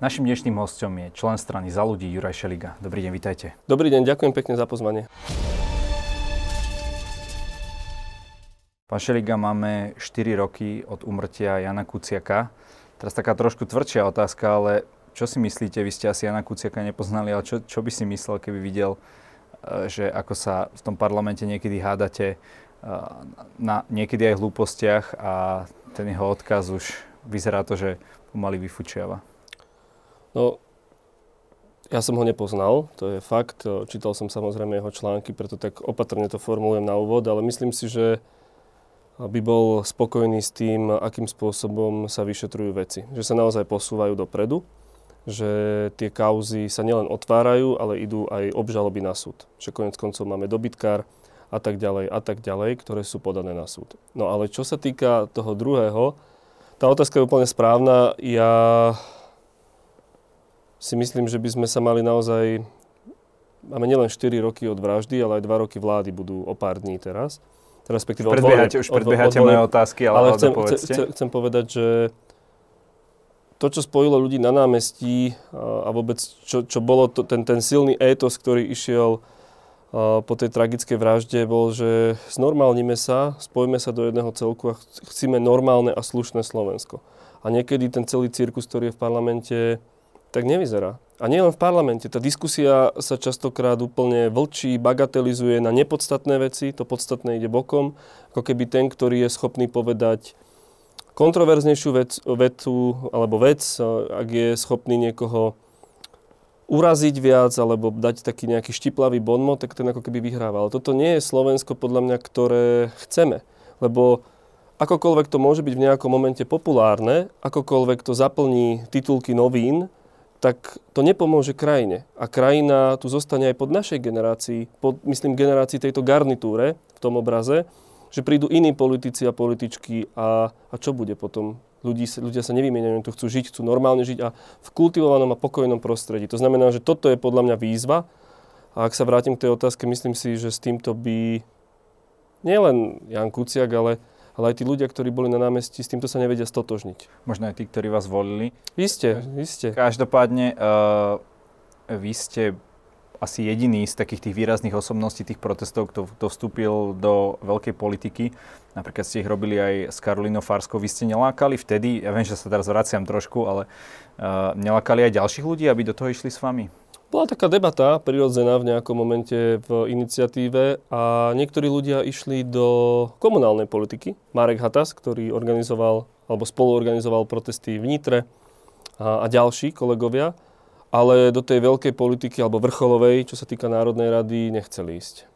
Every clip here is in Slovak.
Našim dnešným hostom je člen strany za ľudí Juraj Šeliga. Dobrý deň, vitajte. Dobrý deň, ďakujem pekne za pozvanie. Pán Šeliga, máme 4 roky od umrtia Jana Kuciaka. Teraz taká trošku tvrdšia otázka, ale čo si myslíte? Vy ste asi Jana Kuciaka nepoznali, ale čo, čo by si myslel, keby videl, e, že ako sa v tom parlamente niekedy hádate e, na niekedy aj hlúpostiach a ten jeho odkaz už vyzerá to, že pomaly vyfučiava. No, ja som ho nepoznal, to je fakt. Čítal som samozrejme jeho články, preto tak opatrne to formulujem na úvod, ale myslím si, že by bol spokojný s tým, akým spôsobom sa vyšetrujú veci. Že sa naozaj posúvajú dopredu, že tie kauzy sa nielen otvárajú, ale idú aj obžaloby na súd. Že konec koncov máme dobytkár a tak ďalej a tak ďalej, ktoré sú podané na súd. No ale čo sa týka toho druhého, tá otázka je úplne správna. Ja si myslím, že by sme sa mali naozaj... Máme nielen 4 roky od vraždy, ale aj 2 roky vlády budú o pár dní teraz. Respektíve už predbiehate, už predbiehate moje otázky, ale, ale chcem, chcem, chcem povedať, že to, čo spojilo ľudí na námestí a vôbec čo, čo bolo to, ten, ten silný étos, ktorý išiel po tej tragickej vražde, bol, že znormálnime sa, spojme sa do jedného celku a chceme normálne a slušné Slovensko. A niekedy ten celý cirkus, ktorý je v parlamente, tak nevyzerá. A nie len v parlamente. Tá diskusia sa častokrát úplne vlčí, bagatelizuje na nepodstatné veci, to podstatné ide bokom, ako keby ten, ktorý je schopný povedať kontroverznejšiu vec, vetu alebo vec, ak je schopný niekoho uraziť viac alebo dať taký nejaký štiplavý bonmo, tak ten ako keby vyhráva. Toto nie je Slovensko podľa mňa, ktoré chceme. Lebo akokoľvek to môže byť v nejakom momente populárne, akokoľvek to zaplní titulky novín, tak to nepomôže krajine. A krajina tu zostane aj pod našej generácii, pod, myslím, generácii tejto garnitúre v tom obraze, že prídu iní politici a političky a, a čo bude potom? Ľudí, ľudia sa nevymieňajú, tu chcú žiť, chcú normálne žiť a v kultivovanom a pokojnom prostredí. To znamená, že toto je podľa mňa výzva. A ak sa vrátim k tej otázke, myslím si, že s týmto by nielen Jan Kuciak, ale ale aj tí ľudia, ktorí boli na námestí, s týmto sa nevedia stotožniť. Možno aj tí, ktorí vás volili. Isté, isté. Každopádne, uh, vy ste asi jediný z takých tých výrazných osobností tých protestov, kto, kto vstúpil do veľkej politiky. Napríklad ste ich robili aj s Karolínou Farskou. Vy ste nelákali vtedy, ja viem, že sa teraz vraciam trošku, ale uh, nelákali aj ďalších ľudí, aby do toho išli s vami? Bola taká debata prirodzená v nejakom momente v iniciatíve a niektorí ľudia išli do komunálnej politiky. Marek Hatas, ktorý organizoval alebo spoluorganizoval protesty v Nitre a, a ďalší kolegovia, ale do tej veľkej politiky alebo vrcholovej, čo sa týka Národnej rady, nechceli ísť.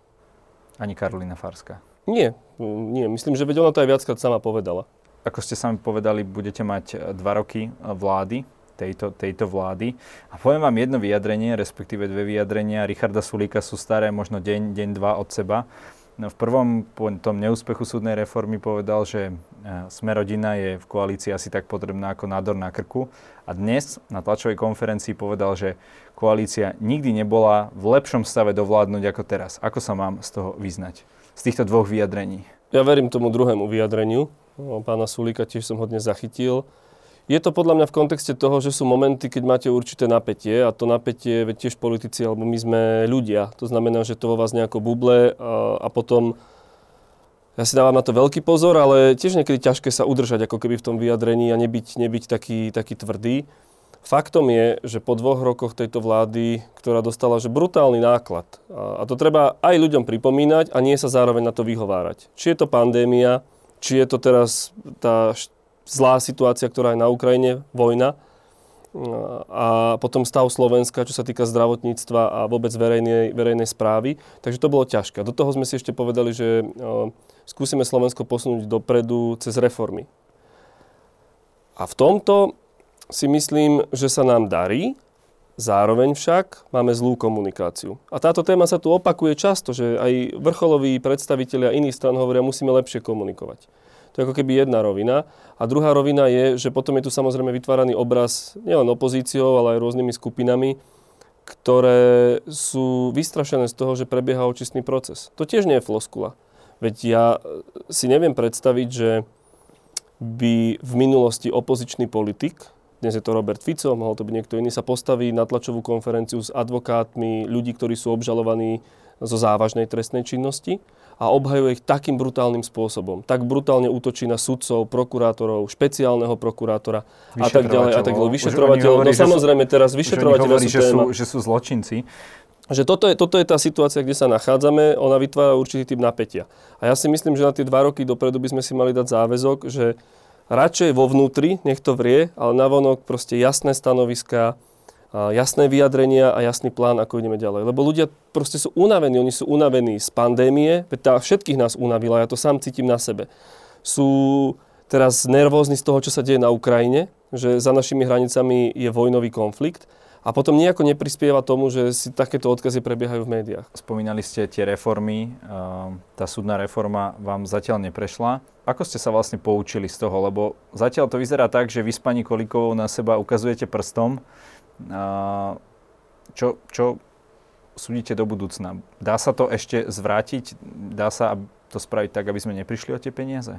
Ani Karolina Farská? Nie, nie. Myslím, že veď ona to aj viackrát sama povedala. Ako ste sami povedali, budete mať dva roky vlády tejto, tejto vlády. A poviem vám jedno vyjadrenie, respektíve dve vyjadrenia. Richarda Sulíka sú staré možno deň, deň, dva od seba. No, v prvom po tom neúspechu súdnej reformy povedal, že e, sme rodina je v koalícii asi tak potrebná ako nádor na krku. A dnes na tlačovej konferencii povedal, že koalícia nikdy nebola v lepšom stave dovládnuť ako teraz. Ako sa mám z toho vyznať? Z týchto dvoch vyjadrení. Ja verím tomu druhému vyjadreniu. Pána Sulíka tiež som ho dnes zachytil. Je to podľa mňa v kontexte toho, že sú momenty, keď máte určité napätie a to napätie, veď tiež politici, alebo my sme ľudia. To znamená, že to vo vás nejako buble a, potom ja si dávam na to veľký pozor, ale tiež niekedy ťažké sa udržať ako keby v tom vyjadrení a nebyť, nebyť taký, taký tvrdý. Faktom je, že po dvoch rokoch tejto vlády, ktorá dostala že brutálny náklad, a, a to treba aj ľuďom pripomínať a nie sa zároveň na to vyhovárať. Či je to pandémia, či je to teraz tá zlá situácia, ktorá je na Ukrajine, vojna a potom stav Slovenska, čo sa týka zdravotníctva a vôbec verejnej, verejnej správy. Takže to bolo ťažké. Do toho sme si ešte povedali, že skúsime Slovensko posunúť dopredu cez reformy. A v tomto si myslím, že sa nám darí, zároveň však máme zlú komunikáciu. A táto téma sa tu opakuje často, že aj vrcholoví predstavitelia iných stran hovoria, musíme lepšie komunikovať. To je ako keby jedna rovina. A druhá rovina je, že potom je tu samozrejme vytváraný obraz nielen opozíciou, ale aj rôznymi skupinami, ktoré sú vystrašené z toho, že prebieha očistný proces. To tiež nie je floskula. Veď ja si neviem predstaviť, že by v minulosti opozičný politik dnes je to Robert Fico, mohol to byť niekto iný, sa postaví na tlačovú konferenciu s advokátmi, ľudí, ktorí sú obžalovaní zo závažnej trestnej činnosti a obhajuje ich takým brutálnym spôsobom. Tak brutálne útočí na sudcov, prokurátorov, špeciálneho prokurátora a tak ďalej a tak ďalej. Vyšetrovateľ, no samozrejme teraz vyšetrovateľ sú, že sú, že sú zločinci. Že toto je, toto je tá situácia, kde sa nachádzame, ona vytvára určitý typ napätia. A ja si myslím, že na tie dva roky dopredu by sme si mali dať záväzok, že radšej vo vnútri, nech to vrie, ale navonok proste jasné stanoviská, jasné vyjadrenia a jasný plán, ako ideme ďalej. Lebo ľudia proste sú unavení, oni sú unavení z pandémie, tá všetkých nás unavila, ja to sám cítim na sebe. Sú teraz nervózni z toho, čo sa deje na Ukrajine, že za našimi hranicami je vojnový konflikt a potom nejako neprispieva tomu, že si takéto odkazy prebiehajú v médiách. Spomínali ste tie reformy, tá súdna reforma vám zatiaľ neprešla. Ako ste sa vlastne poučili z toho? Lebo zatiaľ to vyzerá tak, že vy s pani Kolíkovou na seba ukazujete prstom, čo, čo súdite do budúcna? Dá sa to ešte zvrátiť? Dá sa to spraviť tak, aby sme neprišli o tie peniaze?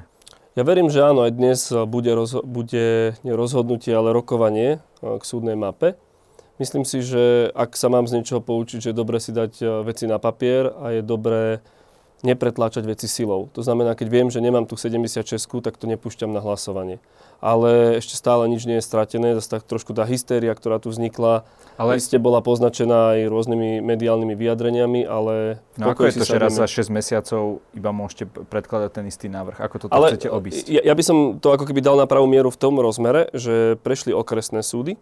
Ja verím, že áno, aj dnes bude, rozho- bude rozhodnutie, ale rokovanie k súdnej mape. Myslím si, že ak sa mám z niečoho poučiť, že je dobre si dať veci na papier a je dobré nepretláčať veci silou. To znamená, keď viem, že nemám tu 76, tak to nepúšťam na hlasovanie. Ale ešte stále nič nie je stratené, zase tak trošku tá hystéria, ktorá tu vznikla, ale ste bola poznačená aj rôznymi mediálnymi vyjadreniami, ale... No ako je to, že raz za 6 mesiacov iba môžete predkladať ten istý návrh? Ako to ale chcete obísť? Ja, ja by som to ako keby dal na pravú mieru v tom rozmere, že prešli okresné súdy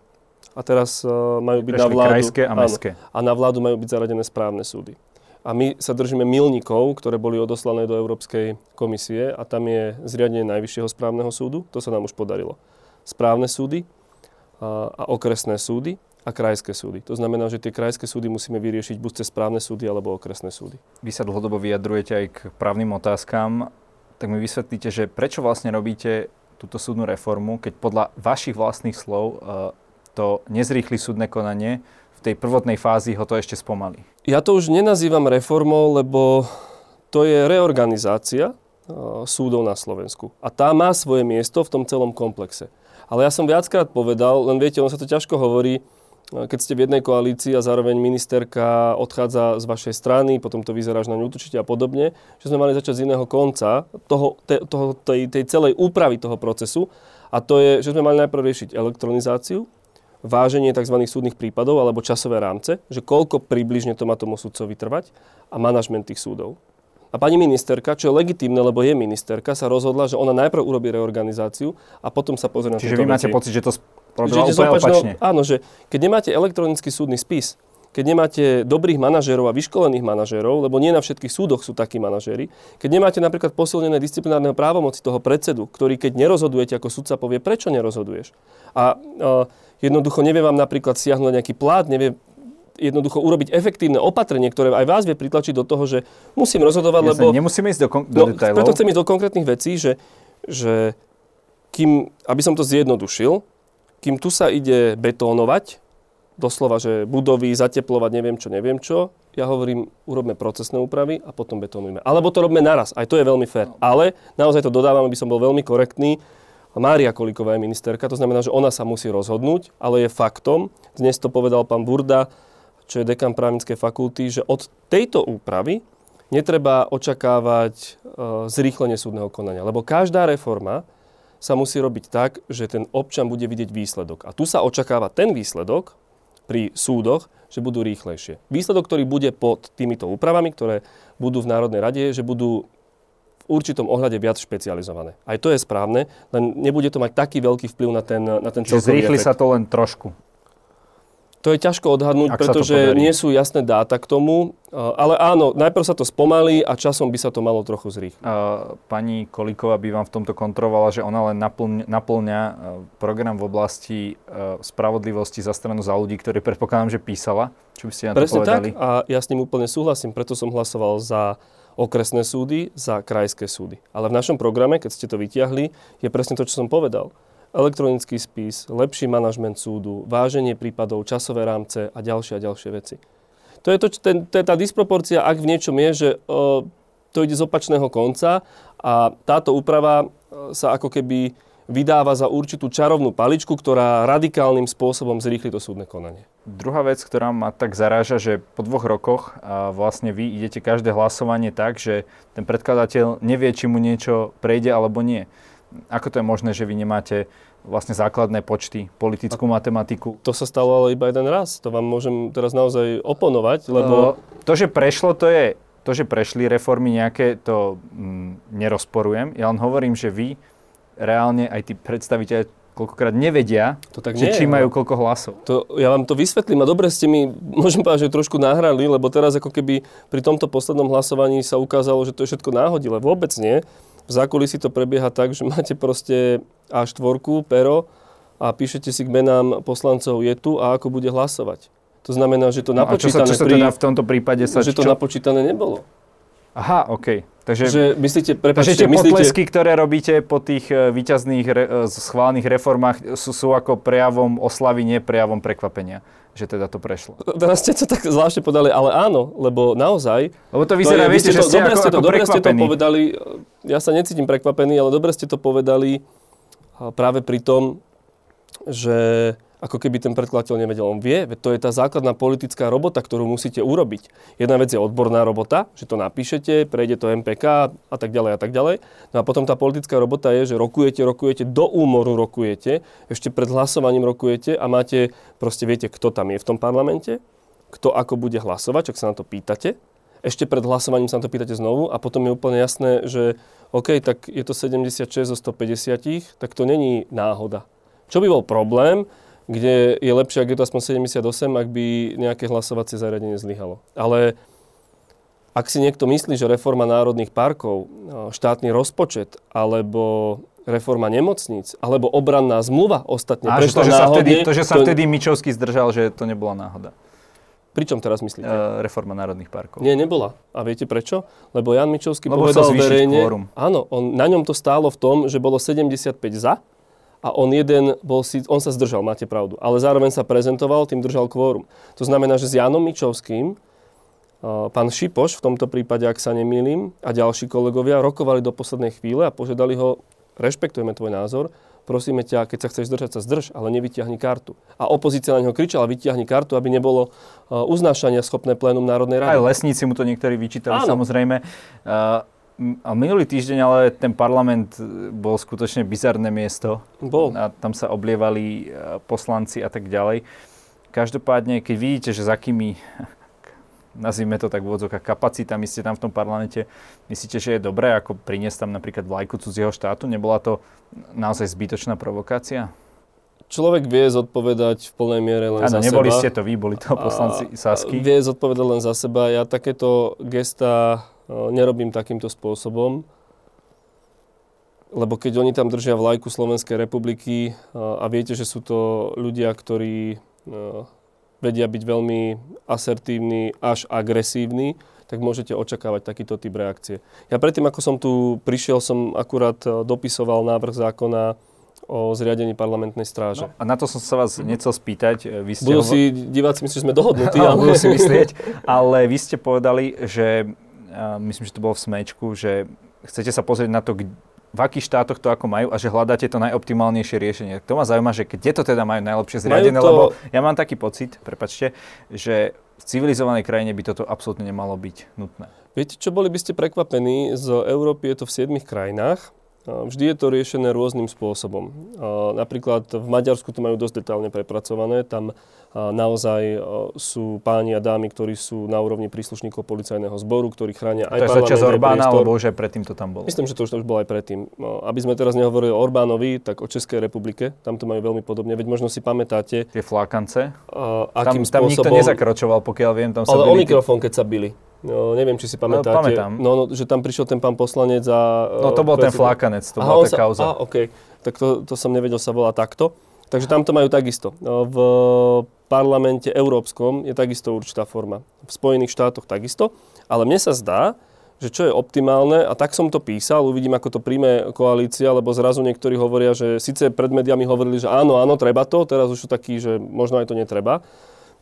a teraz uh, majú byť prešli na vládu... krajské a mestské. Áno, a na vládu majú byť zaradené správne súdy. A my sa držíme milníkov, ktoré boli odoslané do Európskej komisie a tam je zriadenie Najvyššieho správneho súdu. To sa nám už podarilo. Správne súdy a, okresné súdy a krajské súdy. To znamená, že tie krajské súdy musíme vyriešiť buď cez správne súdy alebo okresné súdy. Vy sa dlhodobo vyjadrujete aj k právnym otázkam. Tak mi vysvetlíte, že prečo vlastne robíte túto súdnu reformu, keď podľa vašich vlastných slov uh, to nezrýchli súdne konanie, tej prvotnej fázi ho to ešte spomalí. Ja to už nenazývam reformou, lebo to je reorganizácia súdov na Slovensku. A tá má svoje miesto v tom celom komplexe. Ale ja som viackrát povedal, len viete, on sa to ťažko hovorí, keď ste v jednej koalícii a zároveň ministerka odchádza z vašej strany, potom to vyzerá, že na ňu a podobne, že sme mali začať z iného konca toho, te, toho, tej, tej celej úpravy toho procesu. A to je, že sme mali najprv riešiť elektronizáciu, váženie tzv. súdnych prípadov alebo časové rámce, že koľko približne to má tomu súdcovi trvať a manažment tých súdov. A pani ministerka, čo je legitímne, lebo je ministerka, sa rozhodla, že ona najprv urobí reorganizáciu a potom sa pozrie na Čiže vy máte veci. pocit, že to robila úplne opačne? Áno, že keď nemáte elektronický súdny spis, keď nemáte dobrých manažérov a vyškolených manažérov, lebo nie na všetkých súdoch sú takí manažéri, keď nemáte napríklad posilnené disciplinárne právomoci toho predsedu, ktorý keď nerozhodujete ako sudca povie, prečo nerozhoduješ. A uh, jednoducho nevie vám napríklad siahnuť nejaký plát, nevie jednoducho urobiť efektívne opatrenie, ktoré aj vás vie pritlačiť do toho, že musím rozhodovať, Jasne, lebo... Nemusíme ísť do, kon- do no, detailov. Preto chcem ísť do konkrétnych vecí, že, že kým, aby som to zjednodušil, kým tu sa ide betónovať, doslova, že budovy, zateplovať, neviem čo, neviem čo. Ja hovorím, urobme procesné úpravy a potom betonujme. Alebo to robíme naraz, aj to je veľmi fér. No. Ale naozaj to dodávam, aby som bol veľmi korektný. Mária Kolíková je ministerka, to znamená, že ona sa musí rozhodnúť, ale je faktom, dnes to povedal pán Burda, čo je dekan právnickej fakulty, že od tejto úpravy netreba očakávať e, zrýchlenie súdneho konania. Lebo každá reforma sa musí robiť tak, že ten občan bude vidieť výsledok. A tu sa očakáva ten výsledok, pri súdoch, že budú rýchlejšie. Výsledok, ktorý bude pod týmito úpravami, ktoré budú v Národnej rade, je, že budú v určitom ohľade viac špecializované. Aj to je správne, len nebude to mať taký veľký vplyv na ten, na ten celkový zrýchli sa to len trošku. To je ťažko odhadnúť, Ak pretože nie sú jasné dáta k tomu. Ale áno, najprv sa to spomalí a časom by sa to malo trochu zrýchliť. Pani Kolíková by vám v tomto kontrolovala, že ona len naplňa, naplňa program v oblasti spravodlivosti za stranu za ľudí, ktorý predpokladám, že písala. Čo by ste na Presne to povedali? tak a ja s ním úplne súhlasím, preto som hlasoval za okresné súdy, za krajské súdy. Ale v našom programe, keď ste to vytiahli, je presne to, čo som povedal elektronický spis, lepší manažment súdu, váženie prípadov, časové rámce a ďalšie a ďalšie veci. To je, to, ten, to je tá disproporcia, ak v niečom je, že o, to ide z opačného konca a táto úprava sa ako keby vydáva za určitú čarovnú paličku, ktorá radikálnym spôsobom zrýchli to súdne konanie. Druhá vec, ktorá ma tak zaráža, že po dvoch rokoch vlastne vy idete každé hlasovanie tak, že ten predkladateľ nevie, či mu niečo prejde alebo nie. Ako to je možné, že vy nemáte vlastne základné počty, politickú matematiku? To sa stalo ale iba jeden raz. To vám môžem teraz naozaj oponovať, lebo... Uh, to, že prešlo, to je... To, že prešli reformy nejaké, to mm, nerozporujem. Ja len hovorím, že vy reálne aj tí predstaviteľe koľkokrát nevedia, to tak že nie, či majú koľko hlasov. To, ja vám to vysvetlím a dobre ste mi, môžem povedať, že trošku nahrali, lebo teraz ako keby pri tomto poslednom hlasovaní sa ukázalo, že to je všetko náhodile. Vôbec nie. V zákulisí to prebieha tak, že máte proste A4, pero a píšete si k menám poslancov je tu a ako bude hlasovať. To znamená, že to napočítané... No a čo sa, čo sa teda v tomto prípade sa... Že to čo? napočítané nebolo. Aha, OK. Takže, že myslíte, prepáčte, takže tie myslíte... potlesky, ktoré robíte po tých uh, výťazných re, uh, schválených reformách sú, sú ako prejavom oslavy, nie prejavom prekvapenia že teda to prešlo. Teraz ste to tak zvláštne podali, ale áno, lebo naozaj... Lebo to vyzerá, to je, viete, že ste dobre ako, ste to, ako dobre ste to povedali, ja sa necítim prekvapený, ale dobre ste to povedali práve pri tom, že ako keby ten predkladateľ nevedel. On vie, to je tá základná politická robota, ktorú musíte urobiť. Jedna vec je odborná robota, že to napíšete, prejde to MPK a tak ďalej a tak ďalej. No a potom tá politická robota je, že rokujete, rokujete, do úmoru rokujete, ešte pred hlasovaním rokujete a máte, proste viete, kto tam je v tom parlamente, kto ako bude hlasovať, ak sa na to pýtate. Ešte pred hlasovaním sa na to pýtate znovu a potom je úplne jasné, že OK, tak je to 76 zo 150, tak to není náhoda. Čo by bol problém, kde je lepšie, ak je to aspoň 78, ak by nejaké hlasovacie zariadenie zlyhalo. Ale ak si niekto myslí, že reforma národných parkov, štátny rozpočet alebo reforma nemocníc, alebo obranná zmluva ostatne A, prešla to, že náhodne, sa vtedy, to, že sa vtedy Mičovský zdržal, že to nebola náhoda. Pričom teraz myslíte? Uh, reforma národných parkov. Nie, nebola. A viete prečo? Lebo Jan Mičovský Lebo povedal verejne... Áno, on, na ňom to stálo v tom, že bolo 75 za a on jeden bol si, on sa zdržal, máte pravdu, ale zároveň sa prezentoval, tým držal kvórum. To znamená, že s Janom Mičovským, pán Šipoš, v tomto prípade, ak sa nemýlim, a ďalší kolegovia rokovali do poslednej chvíle a požiadali ho, rešpektujeme tvoj názor, prosíme ťa, keď sa chceš zdržať, sa zdrž, ale nevyťahni kartu. A opozícia na neho kričala, vyťahni kartu, aby nebolo uznášania schopné plénum Národnej rady. Aj lesníci mu to niektorí vyčítali, Áno. samozrejme. A minulý týždeň ale ten parlament e, bol skutočne bizarné miesto. Bol. A tam sa oblievali e, poslanci a tak ďalej. Každopádne, keď vidíte, že za akými, nazvime to tak v odzokách, kapacitami ste tam v tom parlamente, myslíte, že je dobré ako priniesť tam napríklad vlajku cudzieho štátu? Nebola to naozaj zbytočná provokácia? Človek vie zodpovedať v plnej miere len ano, za neboli seba. ste to vy, boli to poslanci Sasky. Vie zodpovedať len za seba. Ja takéto gesta nerobím takýmto spôsobom, lebo keď oni tam držia vlajku Slovenskej republiky a viete, že sú to ľudia, ktorí vedia byť veľmi asertívni až agresívni, tak môžete očakávať takýto typ reakcie. Ja predtým, ako som tu prišiel, som akurát dopisoval návrh zákona o zriadení parlamentnej stráže. No, a na to som sa vás nechcel spýtať. Vy ste budú si diváci myslieť, že sme dohodnutí. ale... budú si myslieť, ale vy ste povedali, že myslím, že to bolo v Smečku, že chcete sa pozrieť na to, v akých štátoch to ako majú a že hľadáte to najoptimálnejšie riešenie. To ma zaujíma, že kde to teda majú najlepšie zriadené, to... lebo ja mám taký pocit, prepačte, že v civilizovanej krajine by toto absolútne nemalo byť nutné. Viete, čo boli by ste prekvapení? Z Európy je to v 7 krajinách Vždy je to riešené rôznym spôsobom. Napríklad v Maďarsku to majú dosť detálne prepracované. Tam naozaj sú páni a dámy, ktorí sú na úrovni príslušníkov policajného zboru, ktorí chránia aj parlament, To je Orbána, alebo už aj predtým to tam bolo? Myslím, že to už, to už bolo aj predtým. Aby sme teraz nehovorili o Orbánovi, tak o Českej republike. Tam to majú veľmi podobne. Veď možno si pamätáte... Tie flákance? Akým tam, tam nikto nezakročoval, pokiaľ viem. Tam sa ale o mikrofón, keď sa bili. No, neviem, či si pamätáte. No, pamätám. No, no, že tam prišiel ten pán poslanec a... No to bol ten flákanec, to Aha, bola tá sa, kauza. Aha, OK. Tak to, to som nevedel, sa volá takto. Takže tam to majú takisto. No, v parlamente európskom je takisto určitá forma. V Spojených štátoch takisto. Ale mne sa zdá, že čo je optimálne, a tak som to písal, uvidím, ako to príjme koalícia, lebo zrazu niektorí hovoria, že síce pred médiami hovorili, že áno, áno, treba to, teraz už sú takí, že možno aj to netreba.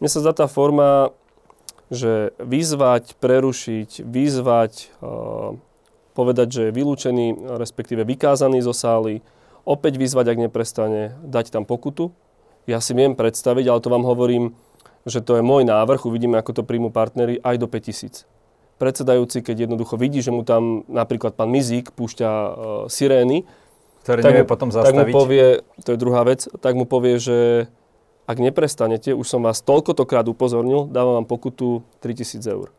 Mne sa zdá tá forma že vyzvať, prerušiť, vyzvať, povedať, že je vylúčený, respektíve vykázaný zo sály, opäť vyzvať, ak neprestane, dať tam pokutu. Ja si viem predstaviť, ale to vám hovorím, že to je môj návrh, uvidíme, ako to príjmu partnery, aj do 5000. Predsedajúci, keď jednoducho vidí, že mu tam napríklad pán Mizík púšťa uh, sirény, ktoré tak nevie mu, potom tak mu zastaviť. povie, to je druhá vec, tak mu povie, že ak neprestanete, už som vás toľkoto krát upozornil, dávam vám pokutu 3000 eur.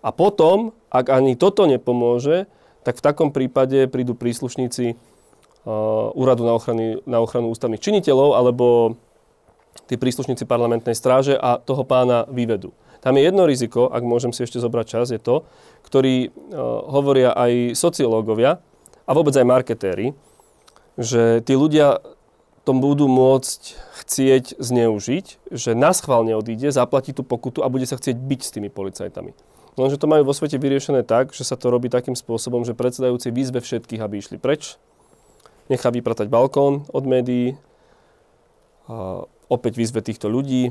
A potom, ak ani toto nepomôže, tak v takom prípade prídu príslušníci uh, úradu na, ochrany, na ochranu ústavných činiteľov alebo tí príslušníci parlamentnej stráže a toho pána vyvedú. Tam je jedno riziko, ak môžem si ešte zobrať čas, je to, ktorý uh, hovoria aj sociológovia a vôbec aj marketéri, že tí ľudia to budú môcť chcieť zneužiť, že naschválne odíde, zaplatí tú pokutu a bude sa chcieť byť s tými policajtami. Lenže to majú vo svete vyriešené tak, že sa to robí takým spôsobom, že predsedajúci výzve všetkých, aby išli preč, nechá vypratať balkón od médií, opäť výzve týchto ľudí,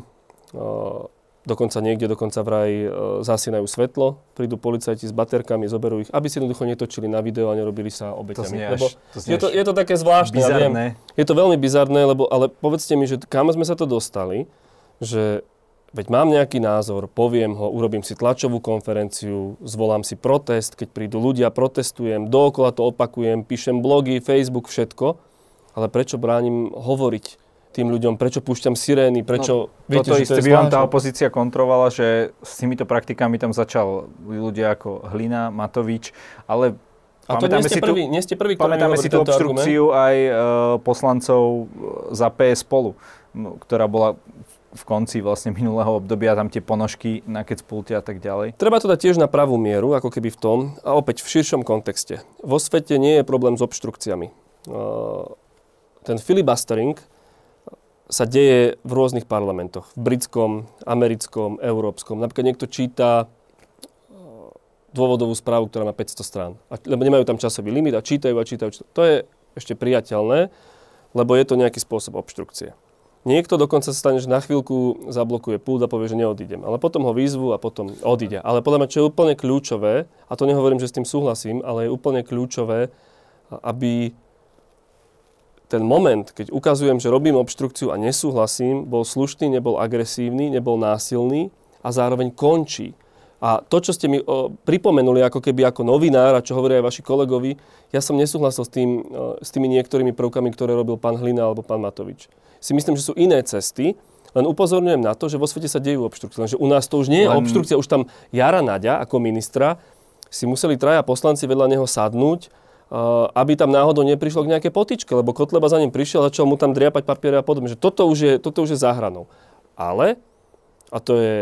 dokonca niekde, dokonca vraj e, zasínajú svetlo, prídu policajti s baterkami, zoberú ich, aby si jednoducho netočili na video a nerobili sa To obeťami. znie Lebo to je, to, je to také zvláštne, ja viem. bizarné. Je to veľmi bizarné, lebo, ale povedzte mi, že kam sme sa to dostali, že veď mám nejaký názor, poviem ho, urobím si tlačovú konferenciu, zvolám si protest, keď prídu ľudia, protestujem, dookola to opakujem, píšem blogy, Facebook, všetko, ale prečo bránim hovoriť tým ľuďom, prečo púšťam sirény, prečo... No, Toto že isté to je by vám tá opozícia kontrolovala, že s týmito praktikami tam začal ľudia ako Hlina, Matovič, ale A to nie ste, si tu- prvý, nie ste prvý, Pamätáme si tú tento argument. obštrukciu aj e, poslancov e, za PS spolu, ktorá bola v konci vlastne minulého obdobia, tam tie ponožky na keď spulte a tak ďalej. Treba to dať tiež na pravú mieru, ako keby v tom, a opäť v širšom kontexte. Vo svete nie je problém s obštrukciami. Uh, Ten filibustering sa deje v rôznych parlamentoch. V britskom, americkom, európskom. Napríklad niekto číta uh, dôvodovú správu, ktorá má 500 strán. A, lebo nemajú tam časový limit a čítajú a čítajú. čítajú. To je ešte priateľné, lebo je to nejaký spôsob obštrukcie. Niekto dokonca sa stane, že na chvíľku zablokuje pult a povie, že neodídem. Ale potom ho výzvu a potom odíde. Ale podľa mňa, čo je úplne kľúčové, a to nehovorím, že s tým súhlasím, ale je úplne kľúčové, aby ten moment, keď ukazujem, že robím obštrukciu a nesúhlasím, bol slušný, nebol agresívny, nebol násilný a zároveň končí. A to, čo ste mi o, pripomenuli ako keby ako novinár a čo hovoria aj vaši kolegovi, ja som nesúhlasil s, tým, o, s tými niektorými prvkami, ktoré robil pán Hlina alebo pán Matovič. Si myslím, že sú iné cesty, len upozorňujem na to, že vo svete sa dejú obštrukcie. Lenže u nás to už nie je Len- obštrukcia, už tam Jara Naďa ako ministra si museli traja poslanci vedľa neho sadnúť, aby tam náhodou neprišlo k nejaké potičke, lebo Kotleba za ním prišiel, začal mu tam driapať papiere a podobne. Že toto už je, toto už je za hranou. Ale, a to je,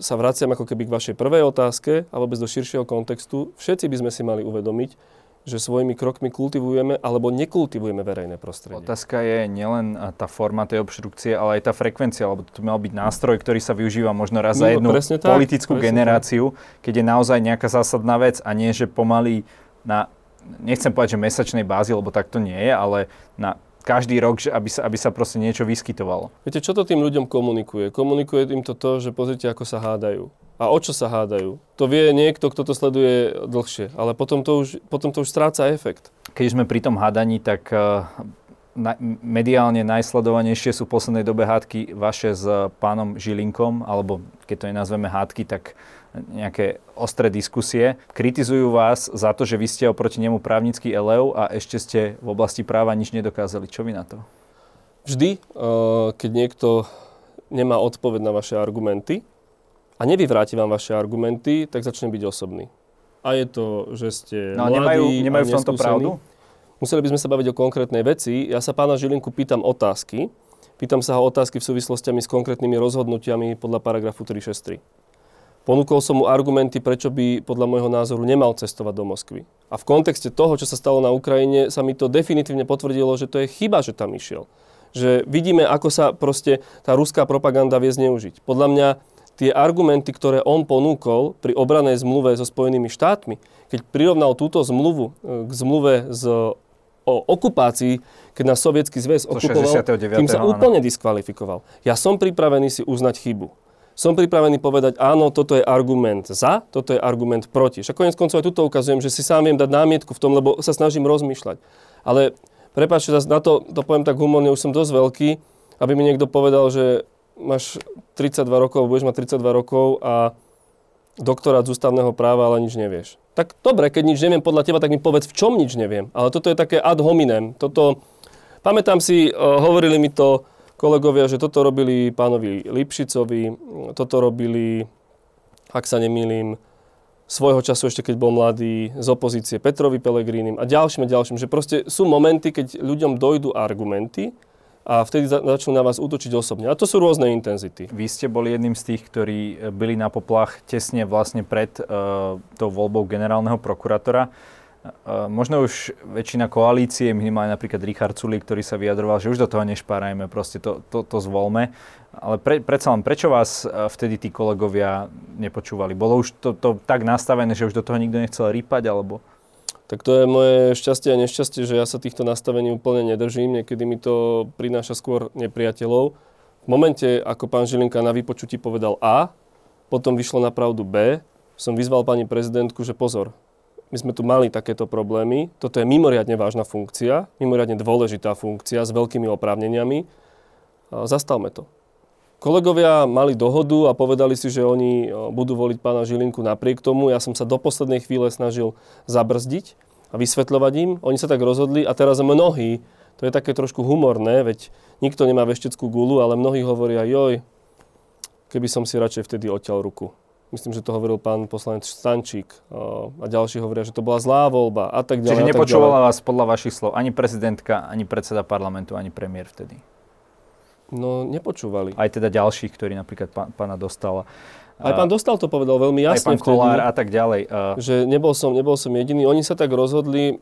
sa vraciam ako keby k vašej prvej otázke a vôbec do širšieho kontextu, všetci by sme si mali uvedomiť, že svojimi krokmi kultivujeme alebo nekultivujeme verejné prostredie. Otázka je nielen a, tá forma tej obštrukcie, ale aj tá frekvencia, lebo to mal byť nástroj, ktorý sa využíva možno raz za No, jednu presne tak, politickú generáciu, keď je naozaj nejaká zásadná vec a nie, že pomaly na, nechcem povedať, že mesačnej bázi, lebo tak to nie je, ale na každý rok, že aby, sa, aby sa proste niečo vyskytovalo. Viete, čo to tým ľuďom komunikuje? Komunikuje im to to, že pozrite, ako sa hádajú. A o čo sa hádajú? To vie niekto, kto to sleduje dlhšie, ale potom to už, potom to už stráca efekt. Keď sme pri tom hádaní, tak uh, na, mediálne najsledovanejšie sú v poslednej dobe hádky vaše s pánom Žilinkom, alebo keď to nenazveme hádky, tak nejaké ostré diskusie. Kritizujú vás za to, že vy ste oproti nemu právnický elev a ešte ste v oblasti práva nič nedokázali. Čo vy na to? Vždy, uh, keď niekto nemá odpoveď na vaše argumenty a nevyvráti vám vaše argumenty, tak začne byť osobný. A je to, že ste No mladí nemajú, nemajú v tomto pravdu? Museli by sme sa baviť o konkrétnej veci. Ja sa pána Žilinku pýtam otázky. Pýtam sa ho otázky v súvislostiami s konkrétnymi rozhodnutiami podľa paragrafu 363. Ponúkol som mu argumenty, prečo by podľa môjho názoru nemal cestovať do Moskvy. A v kontexte toho, čo sa stalo na Ukrajine, sa mi to definitívne potvrdilo, že to je chyba, že tam išiel. Že vidíme, ako sa proste tá ruská propaganda vie zneužiť. Podľa mňa tie argumenty, ktoré on ponúkol pri obranej zmluve so Spojenými štátmi, keď prirovnal túto zmluvu e, k zmluve z, o okupácii, keď nás Sovietský zväz okupoval, 69., tým sa áno. úplne diskvalifikoval. Ja som pripravený si uznať chybu. Som pripravený povedať, áno, toto je argument za, toto je argument proti. Však konec koncov aj tuto ukazujem, že si sám viem dať námietku v tom, lebo sa snažím rozmýšľať. Ale Prepáčte, na to, to poviem tak humorne, už som dosť veľký, aby mi niekto povedal, že máš 32 rokov, budeš mať 32 rokov a doktorát z ústavného práva, ale nič nevieš. Tak dobre, keď nič neviem podľa teba, tak mi povedz, v čom nič neviem. Ale toto je také ad hominem. Toto, pamätám si, uh, hovorili mi to kolegovia, že toto robili pánovi Lipšicovi, toto robili, ak sa nemýlim, svojho času ešte keď bol mladý, z opozície Petrovi Pelegrínim a ďalším a ďalším. Že proste sú momenty, keď ľuďom dojdú argumenty a vtedy začnú na vás útočiť osobne. A to sú rôzne intenzity. Vy ste boli jedným z tých, ktorí byli na poplach tesne vlastne pred uh, tou voľbou generálneho prokurátora. Možno už väčšina koalície, minimálne napríklad Richard Sulík, ktorý sa vyjadroval, že už do toho nešpárajme, proste to, to, to zvolme. Ale pre, predsa len, prečo vás uh, vtedy tí kolegovia nepočúvali? Bolo už to, to tak nastavené, že už do toho nikto nechcel rýpať, alebo... Tak to je moje šťastie a nešťastie, že ja sa týchto nastavení úplne nedržím. Niekedy mi to prináša skôr nepriateľov. V momente, ako pán Žilinka na vypočutí povedal A, potom vyšlo na pravdu B, som vyzval pani prezidentku, že pozor, my sme tu mali takéto problémy, toto je mimoriadne vážna funkcia, mimoriadne dôležitá funkcia s veľkými oprávneniami, zastavme to. Kolegovia mali dohodu a povedali si, že oni budú voliť pána Žilinku napriek tomu. Ja som sa do poslednej chvíle snažil zabrzdiť a vysvetľovať im. Oni sa tak rozhodli a teraz mnohí, to je také trošku humorné, veď nikto nemá vešteckú gulu, ale mnohí hovoria, joj, keby som si radšej vtedy odťal ruku. Myslím, že to hovoril pán poslanec Stančík a ďalší hovoria, že to bola zlá voľba a tak ďalej. Čiže nepočúvala vás podľa vašich slov ani prezidentka, ani predseda parlamentu, ani premiér vtedy? No, nepočúvali. Aj teda ďalších, ktorí napríklad pán, pána dostal. Aj pán Dostal to povedal veľmi jasne. Aj pán Kolár a tak ďalej. Že nebol som, nebol som jediný. Oni sa tak rozhodli,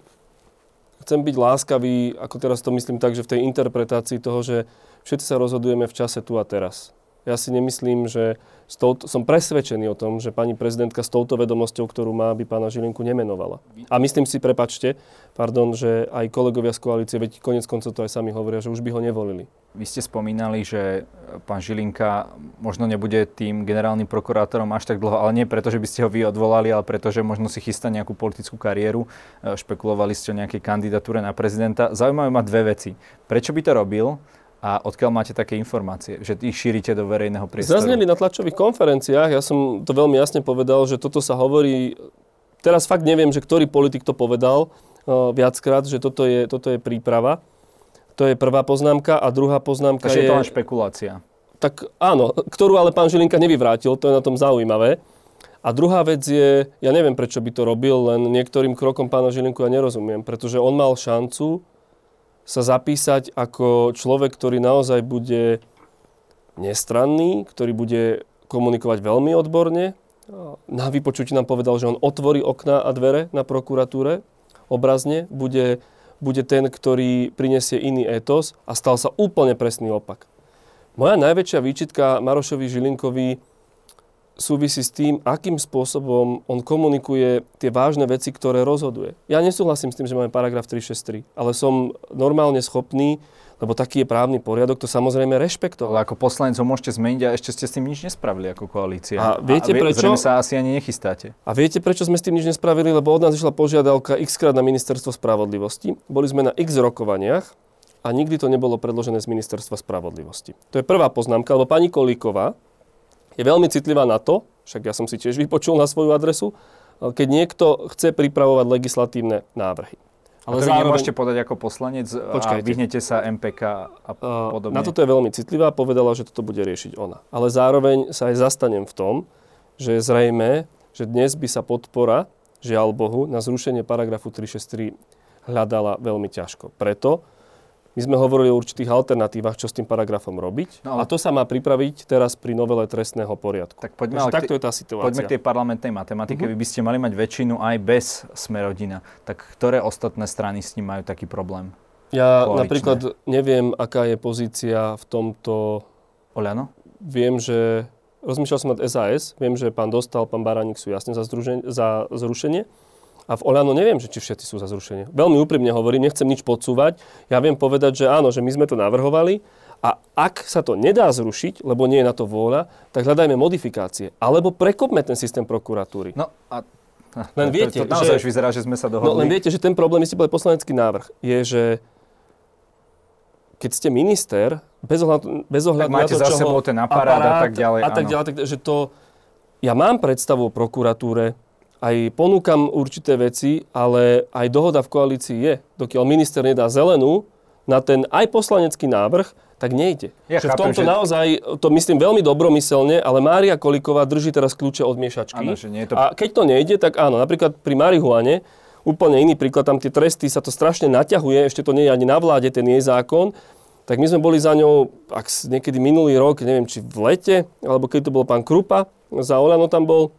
chcem byť láskavý, ako teraz to myslím tak, že v tej interpretácii toho, že všetci sa rozhodujeme v čase tu a teraz. Ja si nemyslím, že touto, som presvedčený o tom, že pani prezidentka s touto vedomosťou, ktorú má, by pána Žilinku nemenovala. A myslím si, prepačte, pardon, že aj kolegovia z koalície, veď konec koncov to aj sami hovoria, že už by ho nevolili. Vy ste spomínali, že pán Žilinka možno nebude tým generálnym prokurátorom až tak dlho, ale nie preto, že by ste ho vy odvolali, ale preto, že možno si chystá nejakú politickú kariéru. E, špekulovali ste o nejakej kandidatúre na prezidenta. Zaujímavé ma dve veci. Prečo by to robil? A odkiaľ máte také informácie, že ich šírite do verejného priestoru? Zazneli na tlačových konferenciách, ja som to veľmi jasne povedal, že toto sa hovorí, teraz fakt neviem, že ktorý politik to povedal uh, viackrát, že toto je, toto je príprava. To je prvá poznámka a druhá poznámka Takže je... je to len špekulácia. Tak áno, ktorú ale pán Žilinka nevyvrátil, to je na tom zaujímavé. A druhá vec je, ja neviem, prečo by to robil, len niektorým krokom pána Žilinku ja nerozumiem, pretože on mal šancu sa zapísať ako človek, ktorý naozaj bude nestranný, ktorý bude komunikovať veľmi odborne. Na vypočutí nám povedal, že on otvorí okná a dvere na prokuratúre obrazne, bude, bude ten, ktorý prinesie iný étos a stal sa úplne presný opak. Moja najväčšia výčitka Marošovi Žilinkovi súvisí s tým, akým spôsobom on komunikuje tie vážne veci, ktoré rozhoduje. Ja nesúhlasím s tým, že máme paragraf 363, ale som normálne schopný, lebo taký je právny poriadok, to samozrejme rešpektovať. Ale ako poslanec ho môžete zmeniť a ešte ste s tým nič nespravili ako koalícia. A viete a prečo? Zrejme sa asi ani nechystáte. A viete prečo sme s tým nič nespravili? Lebo od nás išla požiadavka x krát na ministerstvo spravodlivosti. Boli sme na x rokovaniach a nikdy to nebolo predložené z ministerstva spravodlivosti. To je prvá poznámka, lebo pani Kolíková, je veľmi citlivá na to, však ja som si tiež vypočul na svoju adresu, keď niekto chce pripravovať legislatívne návrhy. Ale zároveň... nemôžete podať ako poslanec Počkajte. a vyhnete sa MPK a podobne. Na toto je veľmi citlivá, povedala, že toto bude riešiť ona. Ale zároveň sa aj zastanem v tom, že je zrejme, že dnes by sa podpora, žiaľ Bohu, na zrušenie paragrafu 363 hľadala veľmi ťažko. Preto my sme hovorili o určitých alternatívach, čo s tým paragrafom robiť. No, a to sa má pripraviť teraz pri novele trestného poriadku. Tak poďme, ale takto je tá situácia. Poďme k tej parlamentnej matematike. Uh-huh. Vy by ste mali mať väčšinu aj bez Smerodina. Tak ktoré ostatné strany s ním majú taký problém? Ja koaličné? napríklad neviem, aká je pozícia v tomto... Oľano? Viem, že... Rozmýšľal som nad SAS. Viem, že pán Dostal, pán Baraník sú jasne za, združen- za zrušenie. A v Oľano neviem, že či všetci sú za zrušenie. Veľmi úprimne hovorím, nechcem nič podsúvať. Ja viem povedať, že áno, že my sme to navrhovali a ak sa to nedá zrušiť, lebo nie je na to vôľa, tak hľadajme modifikácie. Alebo prekopme ten systém prokuratúry. No a len viete, to, to, naozaj že, vyzerá, že sme sa dohodli. No len viete, že ten problém, my ste boli poslanecký návrh, je, že keď ste minister, bez ohľadu, bez ohľadu tak máte na to, za sebou ten aparát, aparát a tak ďalej. A tak ďalej, tak, že to, ja mám predstavu o prokuratúre, aj ponúkam určité veci, ale aj dohoda v koalícii je. Dokiaľ minister nedá zelenú na ten aj poslanecký návrh, tak nejde. Ja chápem, v tomto že... naozaj, to myslím veľmi dobromyselne, ale Mária Kolíková drží teraz kľúče od miešačky. Áno, že nie je to... A keď to nejde, tak áno, napríklad pri marihuane, úplne iný príklad, tam tie tresty sa to strašne naťahuje, ešte to nie je ani na vláde, ten jej zákon, tak my sme boli za ňou, ak niekedy minulý rok, neviem, či v lete, alebo keď to bol pán Krupa, za Olano tam bol,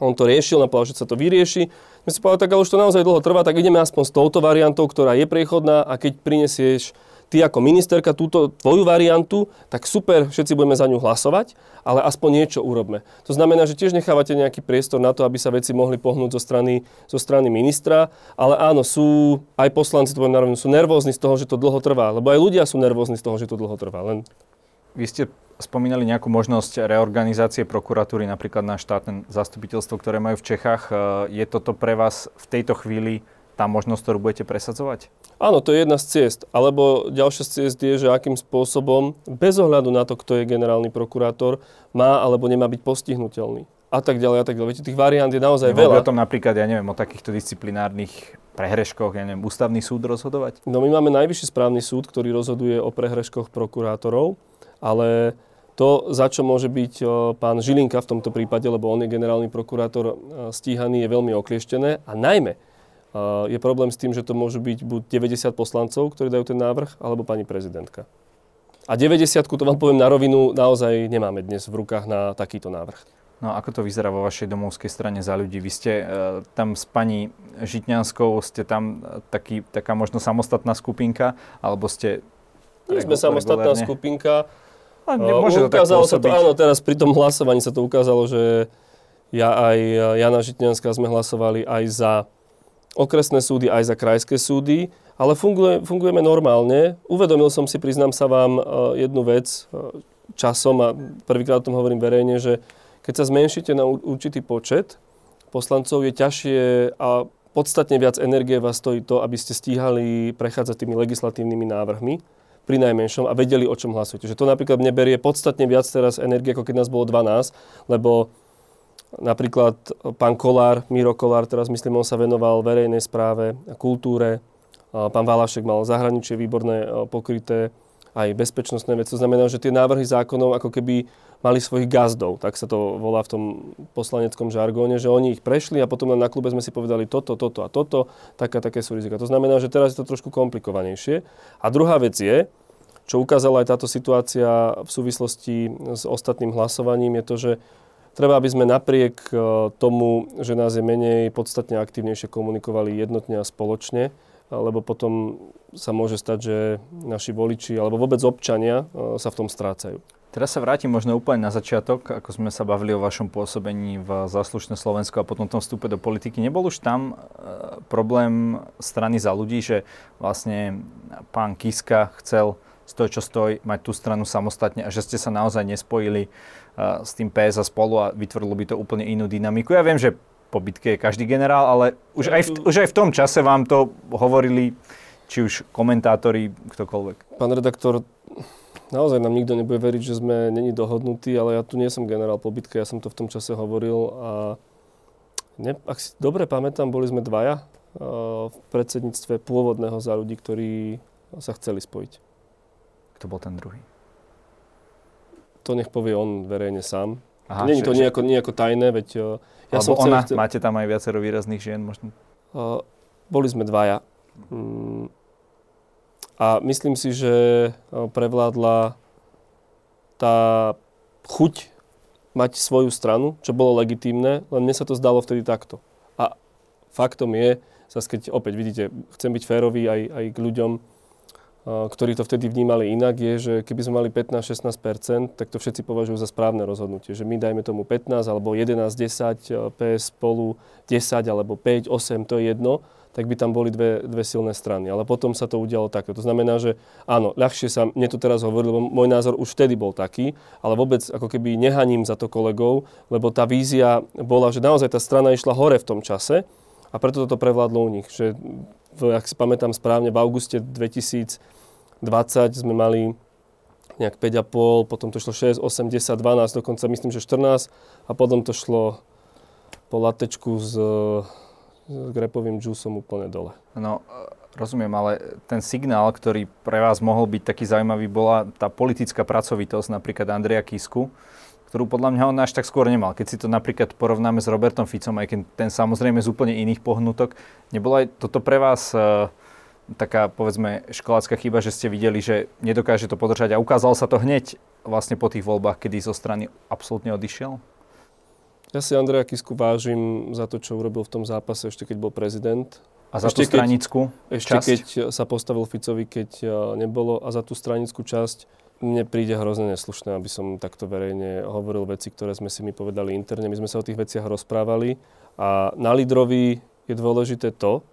on to riešil, napovedal, že sa to vyrieši. My si povedali, tak ale už to naozaj dlho trvá, tak ideme aspoň s touto variantou, ktorá je priechodná a keď prinesieš ty ako ministerka túto tvoju variantu, tak super, všetci budeme za ňu hlasovať, ale aspoň niečo urobme. To znamená, že tiež nechávate nejaký priestor na to, aby sa veci mohli pohnúť zo strany, zo strany ministra, ale áno, sú aj poslanci, to poviem narovno, sú nervózni z toho, že to dlho trvá, lebo aj ľudia sú nervózni z toho, že to dlho trvá. Len... Vy ste spomínali nejakú možnosť reorganizácie prokuratúry napríklad na štátne zastupiteľstvo, ktoré majú v Čechách. Je toto pre vás v tejto chvíli tá možnosť, ktorú budete presadzovať? Áno, to je jedna z ciest. Alebo ďalšia z ciest je, že akým spôsobom, bez ohľadu na to, kto je generálny prokurátor, má alebo nemá byť postihnutelný. A tak ďalej, a tak ďalej. Viete, tých variant je naozaj Nemohli veľa. o tom napríklad, ja neviem, o takýchto disciplinárnych prehreškoch, ja neviem, ústavný súd rozhodovať? No my máme najvyšší správny súd, ktorý rozhoduje o prehreškoch prokurátorov, ale to, za čo môže byť pán Žilinka v tomto prípade, lebo on je generálny prokurátor stíhaný, je veľmi oklieštené. A najmä, je problém s tým, že to môže byť buď 90 poslancov, ktorí dajú ten návrh, alebo pani prezidentka. A 90 to vám poviem na rovinu, naozaj nemáme dnes v rukách na takýto návrh. No ako to vyzerá vo vašej domovskej strane za ľudí? Vy ste e, tam s pani Žitňanskou, ste tam e, taký, taká možno samostatná skupinka, alebo ste... Nie sme samostatná skupinka. A nemôže to ukázalo sa to, áno, teraz pri tom hlasovaní sa to ukázalo, že ja aj Jana Žitňanská sme hlasovali aj za okresné súdy aj za krajské súdy, ale funguje, fungujeme normálne. Uvedomil som si, priznám sa vám, e, jednu vec e, časom a prvýkrát o tom hovorím verejne, že keď sa zmenšíte na určitý počet poslancov, je ťažšie a podstatne viac energie vás stojí to, aby ste stíhali prechádzať tými legislatívnymi návrhmi pri najmenšom a vedeli, o čom hlasujete. Že to napríklad neberie podstatne viac teraz energie, ako keď nás bolo 12, lebo Napríklad pán Kolár, Miro Kolár, teraz myslím, on sa venoval verejnej správe, kultúre. Pán Valašek mal zahraničie výborné pokryté, aj bezpečnostné veci. To znamená, že tie návrhy zákonov ako keby mali svojich gazdov, tak sa to volá v tom poslaneckom žargóne, že oni ich prešli a potom na klube sme si povedali toto, toto a toto, také, také sú rizika. To znamená, že teraz je to trošku komplikovanejšie. A druhá vec je, čo ukázala aj táto situácia v súvislosti s ostatným hlasovaním, je to, že Treba, aby sme napriek e, tomu, že nás je menej, podstatne aktívnejšie komunikovali jednotne a spoločne, lebo potom sa môže stať, že naši voliči alebo vôbec občania e, sa v tom strácajú. Teraz sa vrátim možno úplne na začiatok, ako sme sa bavili o vašom pôsobení v Záslušné Slovensko a potom tom vstupe do politiky. Nebol už tam e, problém strany za ľudí, že vlastne pán Kiska chcel stoj čo stoj, mať tú stranu samostatne a že ste sa naozaj nespojili uh, s tým PS a spolu a vytvorilo by to úplne inú dynamiku. Ja viem, že po bitke je každý generál, ale už aj, v, už aj v tom čase vám to hovorili či už komentátori, ktokoľvek. Pán redaktor, naozaj nám nikto nebude veriť, že sme není dohodnutí, ale ja tu nie som generál po bitke, ja som to v tom čase hovoril a ne, ak si dobre pamätám, boli sme dvaja v predsedníctve pôvodného za ľudí, ktorí sa chceli spojiť. Kto bol ten druhý? To nech povie on verejne sám. Aha, Není to nejako, nejako tajné, veď... Ja som ona, chcel, máte tam aj viacero výrazných žien možno? Uh, boli sme dvaja. Mm, a myslím si, že prevládla tá chuť mať svoju stranu, čo bolo legitímne, len mne sa to zdalo vtedy takto. A faktom je, zase keď opäť vidíte, chcem byť férový aj, aj k ľuďom, ktorí to vtedy vnímali inak, je, že keby sme mali 15-16%, tak to všetci považujú za správne rozhodnutie. Že my dajme tomu 15 alebo 11-10, PS spolu 10 alebo 5, 8, to je jedno, tak by tam boli dve, dve silné strany. Ale potom sa to udialo takto. To znamená, že áno, ľahšie sa mne to teraz hovorí, lebo môj názor už vtedy bol taký, ale vôbec ako keby nehaním za to kolegov, lebo tá vízia bola, že naozaj tá strana išla hore v tom čase a preto toto prevládlo u nich. Že ak si pamätám správne, v auguste 2015 20 sme mali nejak 5,5, potom to šlo 6, 8, 10, 12, dokonca myslím, že 14 a potom to šlo po latečku s, s grepovým džúsom úplne dole. No, rozumiem, ale ten signál, ktorý pre vás mohol byť taký zaujímavý, bola tá politická pracovitosť napríklad Andreja Kisku, ktorú podľa mňa on až tak skôr nemal. Keď si to napríklad porovnáme s Robertom Ficom, aj keď ten samozrejme z úplne iných pohnutok, nebolo aj toto pre vás uh, taká, povedzme, školácka chyba, že ste videli, že nedokáže to podržať a ukázalo sa to hneď vlastne po tých voľbách, kedy zo strany absolútne odišiel? Ja si Andreja Kisku vážim za to, čo urobil v tom zápase, ešte keď bol prezident. A za ešte tú stranickú keď, Ešte keď sa postavil Ficovi, keď e, nebolo. A za tú stranickú časť mne príde hrozne neslušné, aby som takto verejne hovoril veci, ktoré sme si my povedali interne. My sme sa o tých veciach rozprávali. A na lídrovi je dôležité to,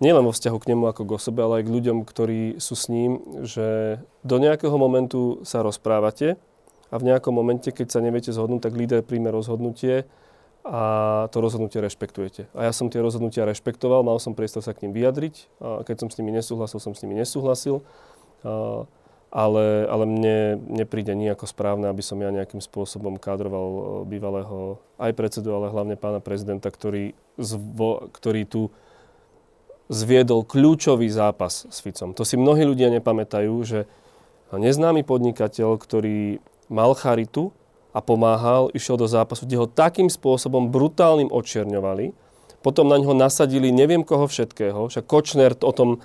nielen vo vzťahu k nemu ako k osobe, ale aj k ľuďom, ktorí sú s ním, že do nejakého momentu sa rozprávate a v nejakom momente, keď sa neviete zhodnúť, tak líder príjme rozhodnutie a to rozhodnutie rešpektujete. A ja som tie rozhodnutia rešpektoval, mal som priestor sa k ním vyjadriť. A keď som s nimi nesúhlasil, som s nimi nesúhlasil. A, ale, ale mne nepríde nejako správne, aby som ja nejakým spôsobom kádroval e, bývalého aj predsedu, ale hlavne pána prezidenta, ktorý, zvo, ktorý tu zviedol kľúčový zápas s Ficom. To si mnohí ľudia nepamätajú, že neznámy podnikateľ, ktorý mal charitu a pomáhal, išiel do zápasu, kde ho takým spôsobom brutálnym očierňovali, potom na ňo nasadili neviem koho všetkého, však Kočner o tom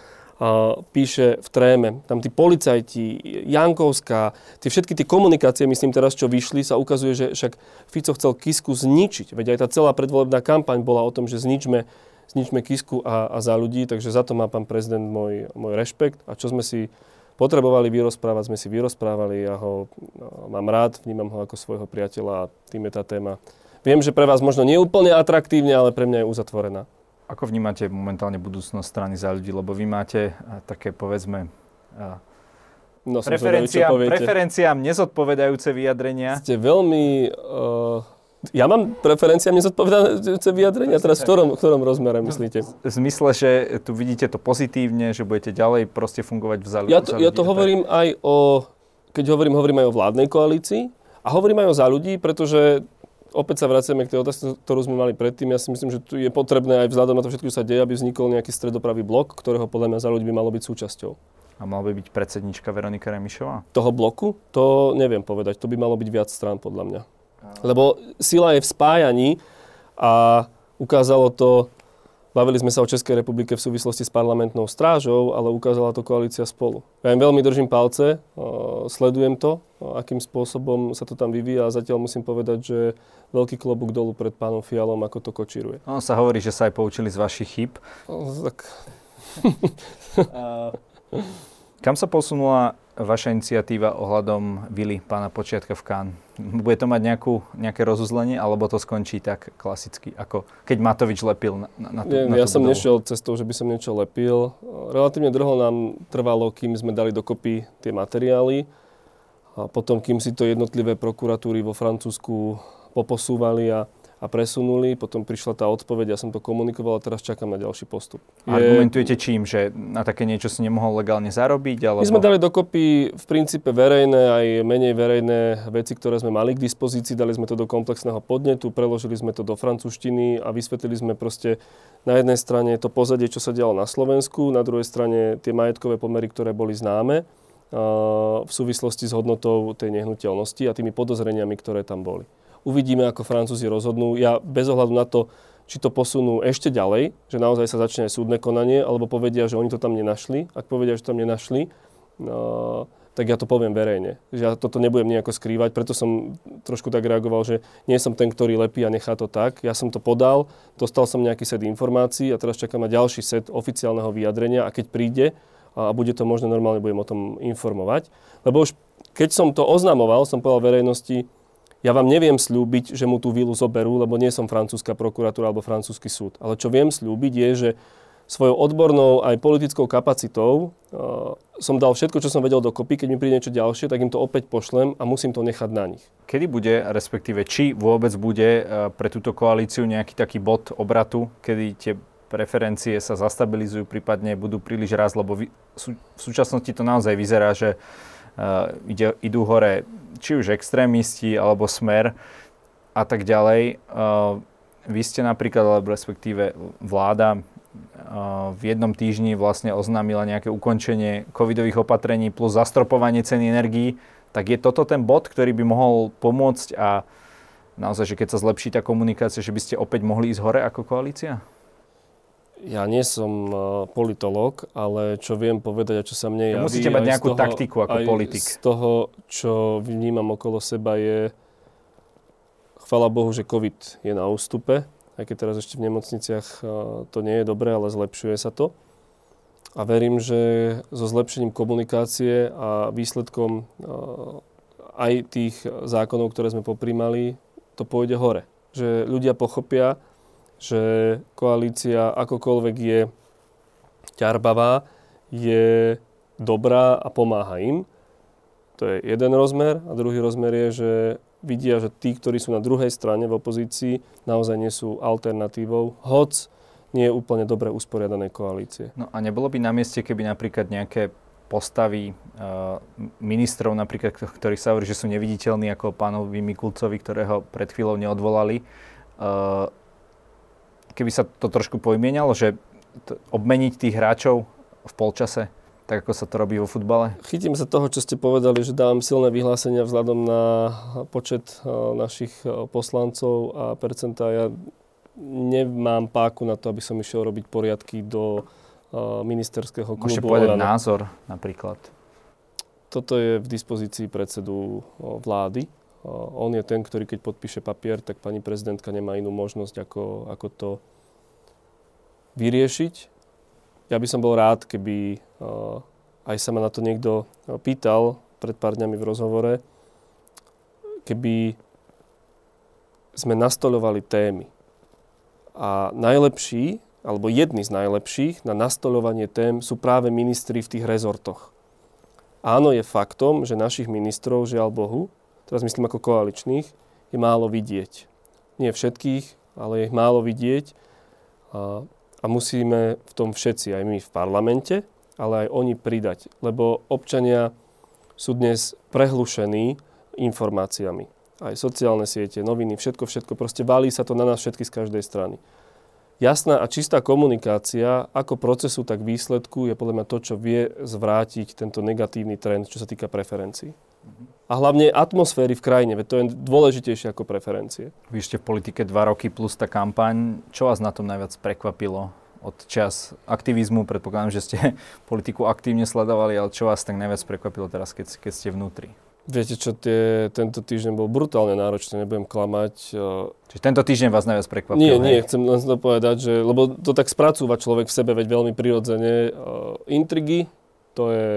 píše v tréme, tam tí policajti, Jankovská, tie všetky tie komunikácie, myslím teraz, čo vyšli, sa ukazuje, že však Fico chcel Kisku zničiť. Veď aj tá celá predvolebná kampaň bola o tom, že zničme zničme Kisku a, a za ľudí, takže za to má pán prezident môj, môj rešpekt a čo sme si potrebovali vyrozprávať, sme si vyrozprávali, ja ho no, mám rád, vnímam ho ako svojho priateľa a tým je tá téma. Viem, že pre vás možno nie úplne atraktívne, ale pre mňa je uzatvorená. Ako vnímate momentálne budúcnosť strany za ľudí? Lebo vy máte také, povedzme, no, preferenciám, preferenciám nezodpovedajúce vyjadrenia. Ste veľmi uh, ja mám preferenciám nezodpovedajúce vyjadrenia? Teraz v ktorom, v ktorom rozmere myslíte? V zmysle, že tu vidíte to pozitívne, že budete ďalej proste fungovať v záľubu. Ja to, ja to hovorím aj o, keď hovorím, hovorím aj o vládnej koalícii a hovorím aj o za ľudí, pretože opäť sa vraciame k tej otázke, ktorú sme mali predtým. Ja si myslím, že tu je potrebné aj vzhľadom na to všetko, čo sa deje, aby vznikol nejaký stredopravý blok, ktorého podľa mňa za ľudí by malo byť súčasťou. A mal by byť predsednička Veronika Remišová? Toho bloku? To neviem povedať. To by malo byť viac strán podľa mňa. Lebo sila je v spájaní a ukázalo to, bavili sme sa o Českej republike v súvislosti s parlamentnou strážou, ale ukázala to koalícia spolu. Ja im veľmi držím palce, sledujem to, akým spôsobom sa to tam vyvíja a zatiaľ musím povedať, že veľký klobúk dolu pred pánom Fialom, ako to kočíruje. No, sa hovorí, že sa aj poučili z vašich chyb. No, tak... Kam sa posunula vaša iniciatíva ohľadom vily pána Počiatka v Kán? Bude to mať nejakú, nejaké rozuzlenie, alebo to skončí tak klasicky, ako keď Matovič lepil na, na, tú, Nie, na Ja som budovu? nešiel cestou, že by som niečo lepil. Relatívne dlho nám trvalo, kým sme dali dokopy tie materiály. A potom, kým si to jednotlivé prokuratúry vo Francúzsku poposúvali a a presunuli, potom prišla tá odpoveď, ja som to komunikoval a teraz čakám na ďalší postup. Je... Argumentujete čím? Že na také niečo si nemohol legálne zarobiť? Alebo... My sme dali dokopy v princípe verejné aj menej verejné veci, ktoré sme mali k dispozícii, dali sme to do komplexného podnetu, preložili sme to do francúzštiny a vysvetlili sme proste na jednej strane to pozadie, čo sa dialo na Slovensku, na druhej strane tie majetkové pomery, ktoré boli známe v súvislosti s hodnotou tej nehnuteľnosti a tými podozreniami, ktoré tam boli. Uvidíme, ako Francúzi rozhodnú. Ja bez ohľadu na to, či to posunú ešte ďalej, že naozaj sa začne aj súdne konanie, alebo povedia, že oni to tam nenašli. Ak povedia, že tam nenašli, no, tak ja to poviem verejne. Že ja toto nebudem nejako skrývať, preto som trošku tak reagoval, že nie som ten, ktorý lepí a nechá to tak. Ja som to podal, dostal som nejaký set informácií a teraz čakám na ďalší set oficiálneho vyjadrenia a keď príde a bude to možné, normálne budem o tom informovať. Lebo už keď som to oznamoval, som povedal verejnosti, ja vám neviem slúbiť, že mu tú vilu zoberú, lebo nie som francúzska prokuratúra alebo francúzsky súd. Ale čo viem slúbiť je, že svojou odbornou aj politickou kapacitou uh, som dal všetko, čo som vedel dokopy. Keď mi príde niečo ďalšie, tak im to opäť pošlem a musím to nechať na nich. Kedy bude, respektíve či vôbec bude uh, pre túto koalíciu nejaký taký bod obratu, kedy tie preferencie sa zastabilizujú, prípadne budú príliš raz, lebo v súčasnosti to naozaj vyzerá, že uh, ide, idú hore či už extrémisti alebo smer a tak ďalej. Uh, vy ste napríklad, alebo respektíve vláda, uh, v jednom týždni vlastne oznámila nejaké ukončenie covidových opatrení plus zastropovanie ceny energií. Tak je toto ten bod, ktorý by mohol pomôcť a naozaj, že keď sa zlepší tá komunikácia, že by ste opäť mohli ísť hore ako koalícia? Ja nie som uh, politológ, ale čo viem povedať a čo sa mne javí... Musíte mať nejakú toho, taktiku ako aj politik. z toho, čo vnímam okolo seba je... Chvala Bohu, že COVID je na ústupe, aj keď teraz ešte v nemocniciach uh, to nie je dobré, ale zlepšuje sa to. A verím, že so zlepšením komunikácie a výsledkom uh, aj tých zákonov, ktoré sme poprímali, to pôjde hore. Že ľudia pochopia, že koalícia akokoľvek je ťarbavá, je dobrá a pomáha im. To je jeden rozmer. A druhý rozmer je, že vidia, že tí, ktorí sú na druhej strane v opozícii, naozaj nie sú alternatívou, hoc nie je úplne dobre usporiadanej koalície. No a nebolo by na mieste, keby napríklad nejaké postavy uh, ministrov, napríklad, ktorí sa hovorí, že sú neviditeľní, ako pánovi Mikulcovi, ktorého pred chvíľou neodvolali. Uh, keby sa to trošku pojmienalo, že t- obmeniť tých hráčov v polčase, tak ako sa to robí vo futbale? Chytím sa toho, čo ste povedali, že dávam silné vyhlásenia vzhľadom na počet uh, našich poslancov a percentá. Ja nemám páku na to, aby som išiel robiť poriadky do ministerského klubu. Môžete povedať názor napríklad. Toto je v dispozícii predsedu vlády. On je ten, ktorý keď podpíše papier, tak pani prezidentka nemá inú možnosť, ako, ako to vyriešiť. Ja by som bol rád, keby aj sa ma na to niekto pýtal pred pár dňami v rozhovore, keby sme nastolovali témy. A najlepší alebo jedni z najlepších na nastolovanie tém sú práve ministri v tých rezortoch. Áno, je faktom, že našich ministrov, žiaľ Bohu, teraz myslím ako koaličných, je málo vidieť. Nie všetkých, ale je ich málo vidieť a, a musíme v tom všetci, aj my v parlamente, ale aj oni pridať, lebo občania sú dnes prehlušení informáciami. Aj sociálne siete, noviny, všetko, všetko, proste valí sa to na nás všetky z každej strany jasná a čistá komunikácia ako procesu, tak výsledku je podľa mňa to, čo vie zvrátiť tento negatívny trend, čo sa týka preferencií. A hlavne atmosféry v krajine, veď to je dôležitejšie ako preferencie. Vy ste v politike dva roky plus tá kampaň. Čo vás na tom najviac prekvapilo? Od čas aktivizmu, predpokladám, že ste politiku aktívne sledovali, ale čo vás tak najviac prekvapilo teraz, keď, keď ste vnútri? Viete čo, tie, tento týždeň bol brutálne náročný, nebudem klamať. Čiže tento týždeň vás najviac prekvapil? Nie, hej? nie, chcem len to povedať, že, lebo to tak spracúva človek v sebe, veď veľmi prirodzene. Uh, intrigy, to je,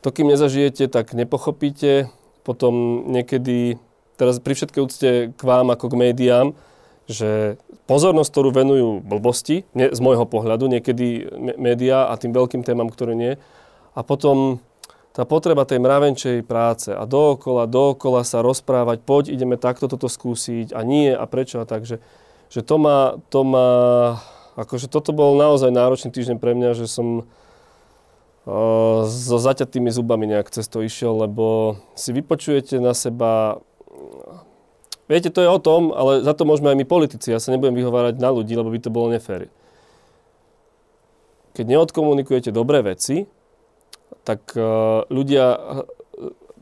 to kým nezažijete, tak nepochopíte. Potom niekedy, teraz pri všetkej úcte k vám ako k médiám, že pozornosť, ktorú venujú blbosti, ne, z môjho pohľadu, niekedy médiá a tým veľkým témam, ktoré nie, a potom tá potreba tej mravenčej práce a dookola, dookola sa rozprávať, poď, ideme takto toto skúsiť a nie a prečo a tak, že, že to má, to má, akože toto bol naozaj náročný týždeň pre mňa, že som so zaťatými zubami nejak cez to išiel, lebo si vypočujete na seba Viete, to je o tom, ale za to môžeme aj my politici. Ja sa nebudem vyhovárať na ľudí, lebo by to bolo nefér. Keď neodkomunikujete dobré veci, tak e, ľudia, e,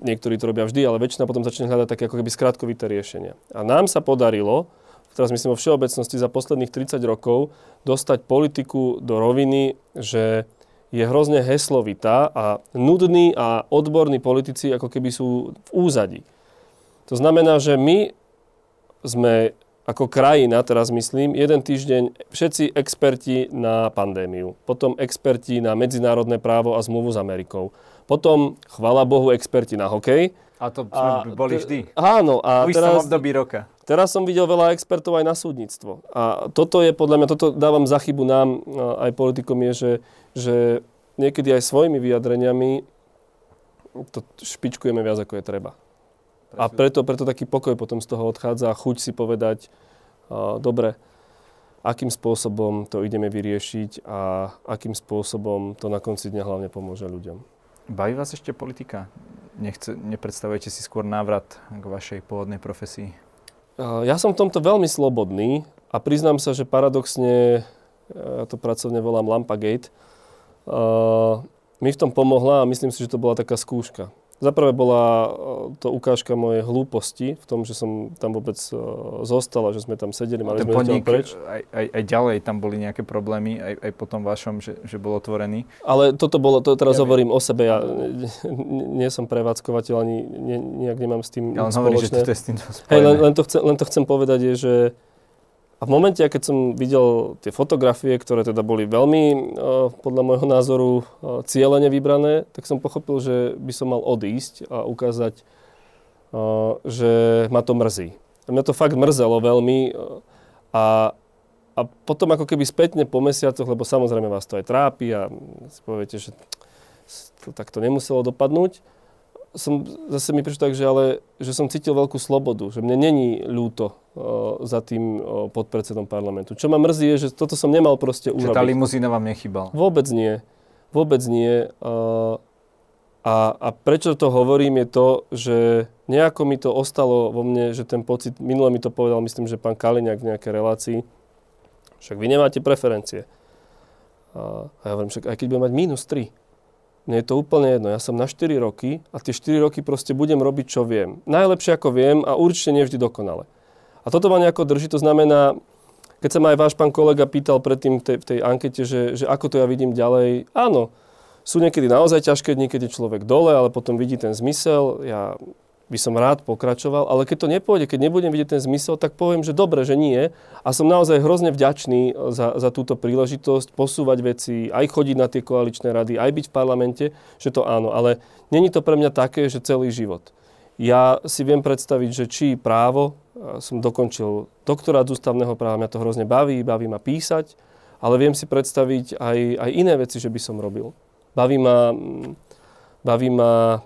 niektorí to robia vždy, ale väčšina potom začne hľadať také ako keby skratkovité riešenia. A nám sa podarilo, teraz myslím o všeobecnosti za posledných 30 rokov, dostať politiku do roviny, že je hrozne heslovitá a nudní a odborní politici ako keby sú v úzadi. To znamená, že my sme ako krajina, teraz myslím, jeden týždeň všetci experti na pandémiu, potom experti na medzinárodné právo a zmluvu s Amerikou, potom, chvala Bohu, experti na hokej. A to sme a, boli vždy. Áno. A Už teraz, období roka. Teraz som videl veľa expertov aj na súdnictvo. A toto je podľa mňa, toto dávam za chybu nám, aj politikom, je, že, že niekedy aj svojimi vyjadreniami to špičkujeme viac, ako je treba. A preto, preto taký pokoj potom z toho odchádza a chuť si povedať, uh, dobre, akým spôsobom to ideme vyriešiť a akým spôsobom to na konci dňa hlavne pomôže ľuďom. Baví vás ešte politika? Nechce, nepredstavujete si skôr návrat k vašej pôvodnej profesii? Ja som v tomto veľmi slobodný a priznám sa, že paradoxne, ja to pracovne volám Lampagate, mi v tom pomohla a myslím si, že to bola taká skúška. Zaprvé bola e, to ukážka mojej hlúposti v tom, že som tam vôbec e, zostal a že sme tam sedeli, mali ten sme podnik, preč. Aj, aj, aj ďalej tam boli nejaké problémy, aj, aj po tom vašom, že, že bol otvorený. Ale toto bolo, to teraz ja hovorím viem. o sebe, ja nie som prevádzkovateľ, ani nejak nemám s tým ja len hovorí, že to je s tým Hej, len, len, to chcem, len to chcem povedať je, že a v momente, keď som videl tie fotografie, ktoré teda boli veľmi, eh, podľa môjho názoru, eh, cieľene vybrané, tak som pochopil, že by som mal odísť a ukázať, eh, že ma to mrzí. A mňa to fakt mrzelo veľmi a, a potom ako keby spätne po mesiacoch, lebo samozrejme vás to aj trápi a si poviete, že to takto nemuselo dopadnúť, som, zase mi prišlo tak, že, ale, že som cítil veľkú slobodu, že mne není ľúto za tým podpredsedom parlamentu. Čo ma mrzí je, že toto som nemal proste urobiť. Že tá limuzína vám nechybala? Vôbec nie. Vôbec nie. A, a prečo to hovorím je to, že nejako mi to ostalo vo mne, že ten pocit, minule mi to povedal, myslím, že pán Kaliňák v nejakej relácii, však vy nemáte preferencie. A, a ja hovorím, však aj keď budem mať minus 3, mne je to úplne jedno. Ja som na 4 roky a tie 4 roky proste budem robiť, čo viem. Najlepšie, ako viem a určite nevždy dokonale. A toto ma nejako drží, to znamená, keď sa ma aj váš pán kolega pýtal predtým v tej, tej ankete, že, že ako to ja vidím ďalej, áno, sú niekedy naozaj ťažké je človek dole, ale potom vidí ten zmysel. Ja by som rád pokračoval, ale keď to nepôjde, keď nebudem vidieť ten zmysel, tak poviem, že dobre, že nie. A som naozaj hrozne vďačný za, za túto príležitosť posúvať veci, aj chodiť na tie koaličné rady, aj byť v parlamente, že to áno. Ale není to pre mňa také, že celý život. Ja si viem predstaviť, že či právo, som dokončil doktorát z ústavného práva, mňa to hrozne baví, baví ma písať, ale viem si predstaviť aj, aj iné veci, že by som robil. Baví ma, baví ma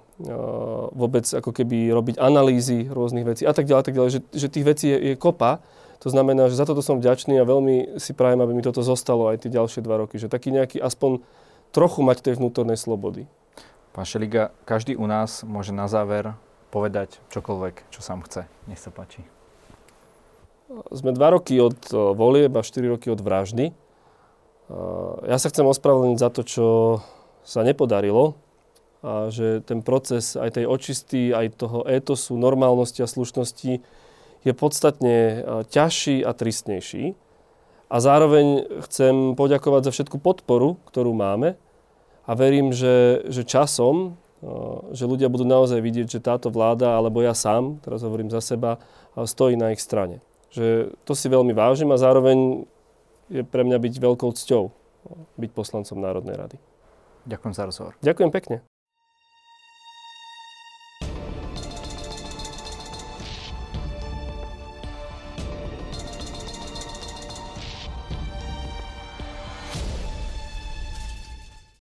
vôbec ako keby robiť analýzy rôznych vecí a tak ďalej, tak ďalej, že, že tých vecí je, je kopa. To znamená, že za toto som vďačný a veľmi si prajem, aby mi toto zostalo aj tie ďalšie dva roky. Že taký nejaký aspoň trochu mať tej vnútornej slobody. Pán Šeliga, každý u nás môže na záver povedať čokoľvek, čo sám chce. Nech sa páči. Sme dva roky od volieb a štyri roky od vraždy. Ja sa chcem ospravedlniť za to, čo sa nepodarilo a že ten proces aj tej očisty, aj toho étosu, normálnosti a slušnosti je podstatne ťažší a tristnejší. A zároveň chcem poďakovať za všetku podporu, ktorú máme a verím, že, že časom, že ľudia budú naozaj vidieť, že táto vláda, alebo ja sám, teraz hovorím za seba, stojí na ich strane. Že to si veľmi vážim a zároveň je pre mňa byť veľkou cťou byť poslancom Národnej rady. Ďakujem za rozhovor. Ďakujem pekne.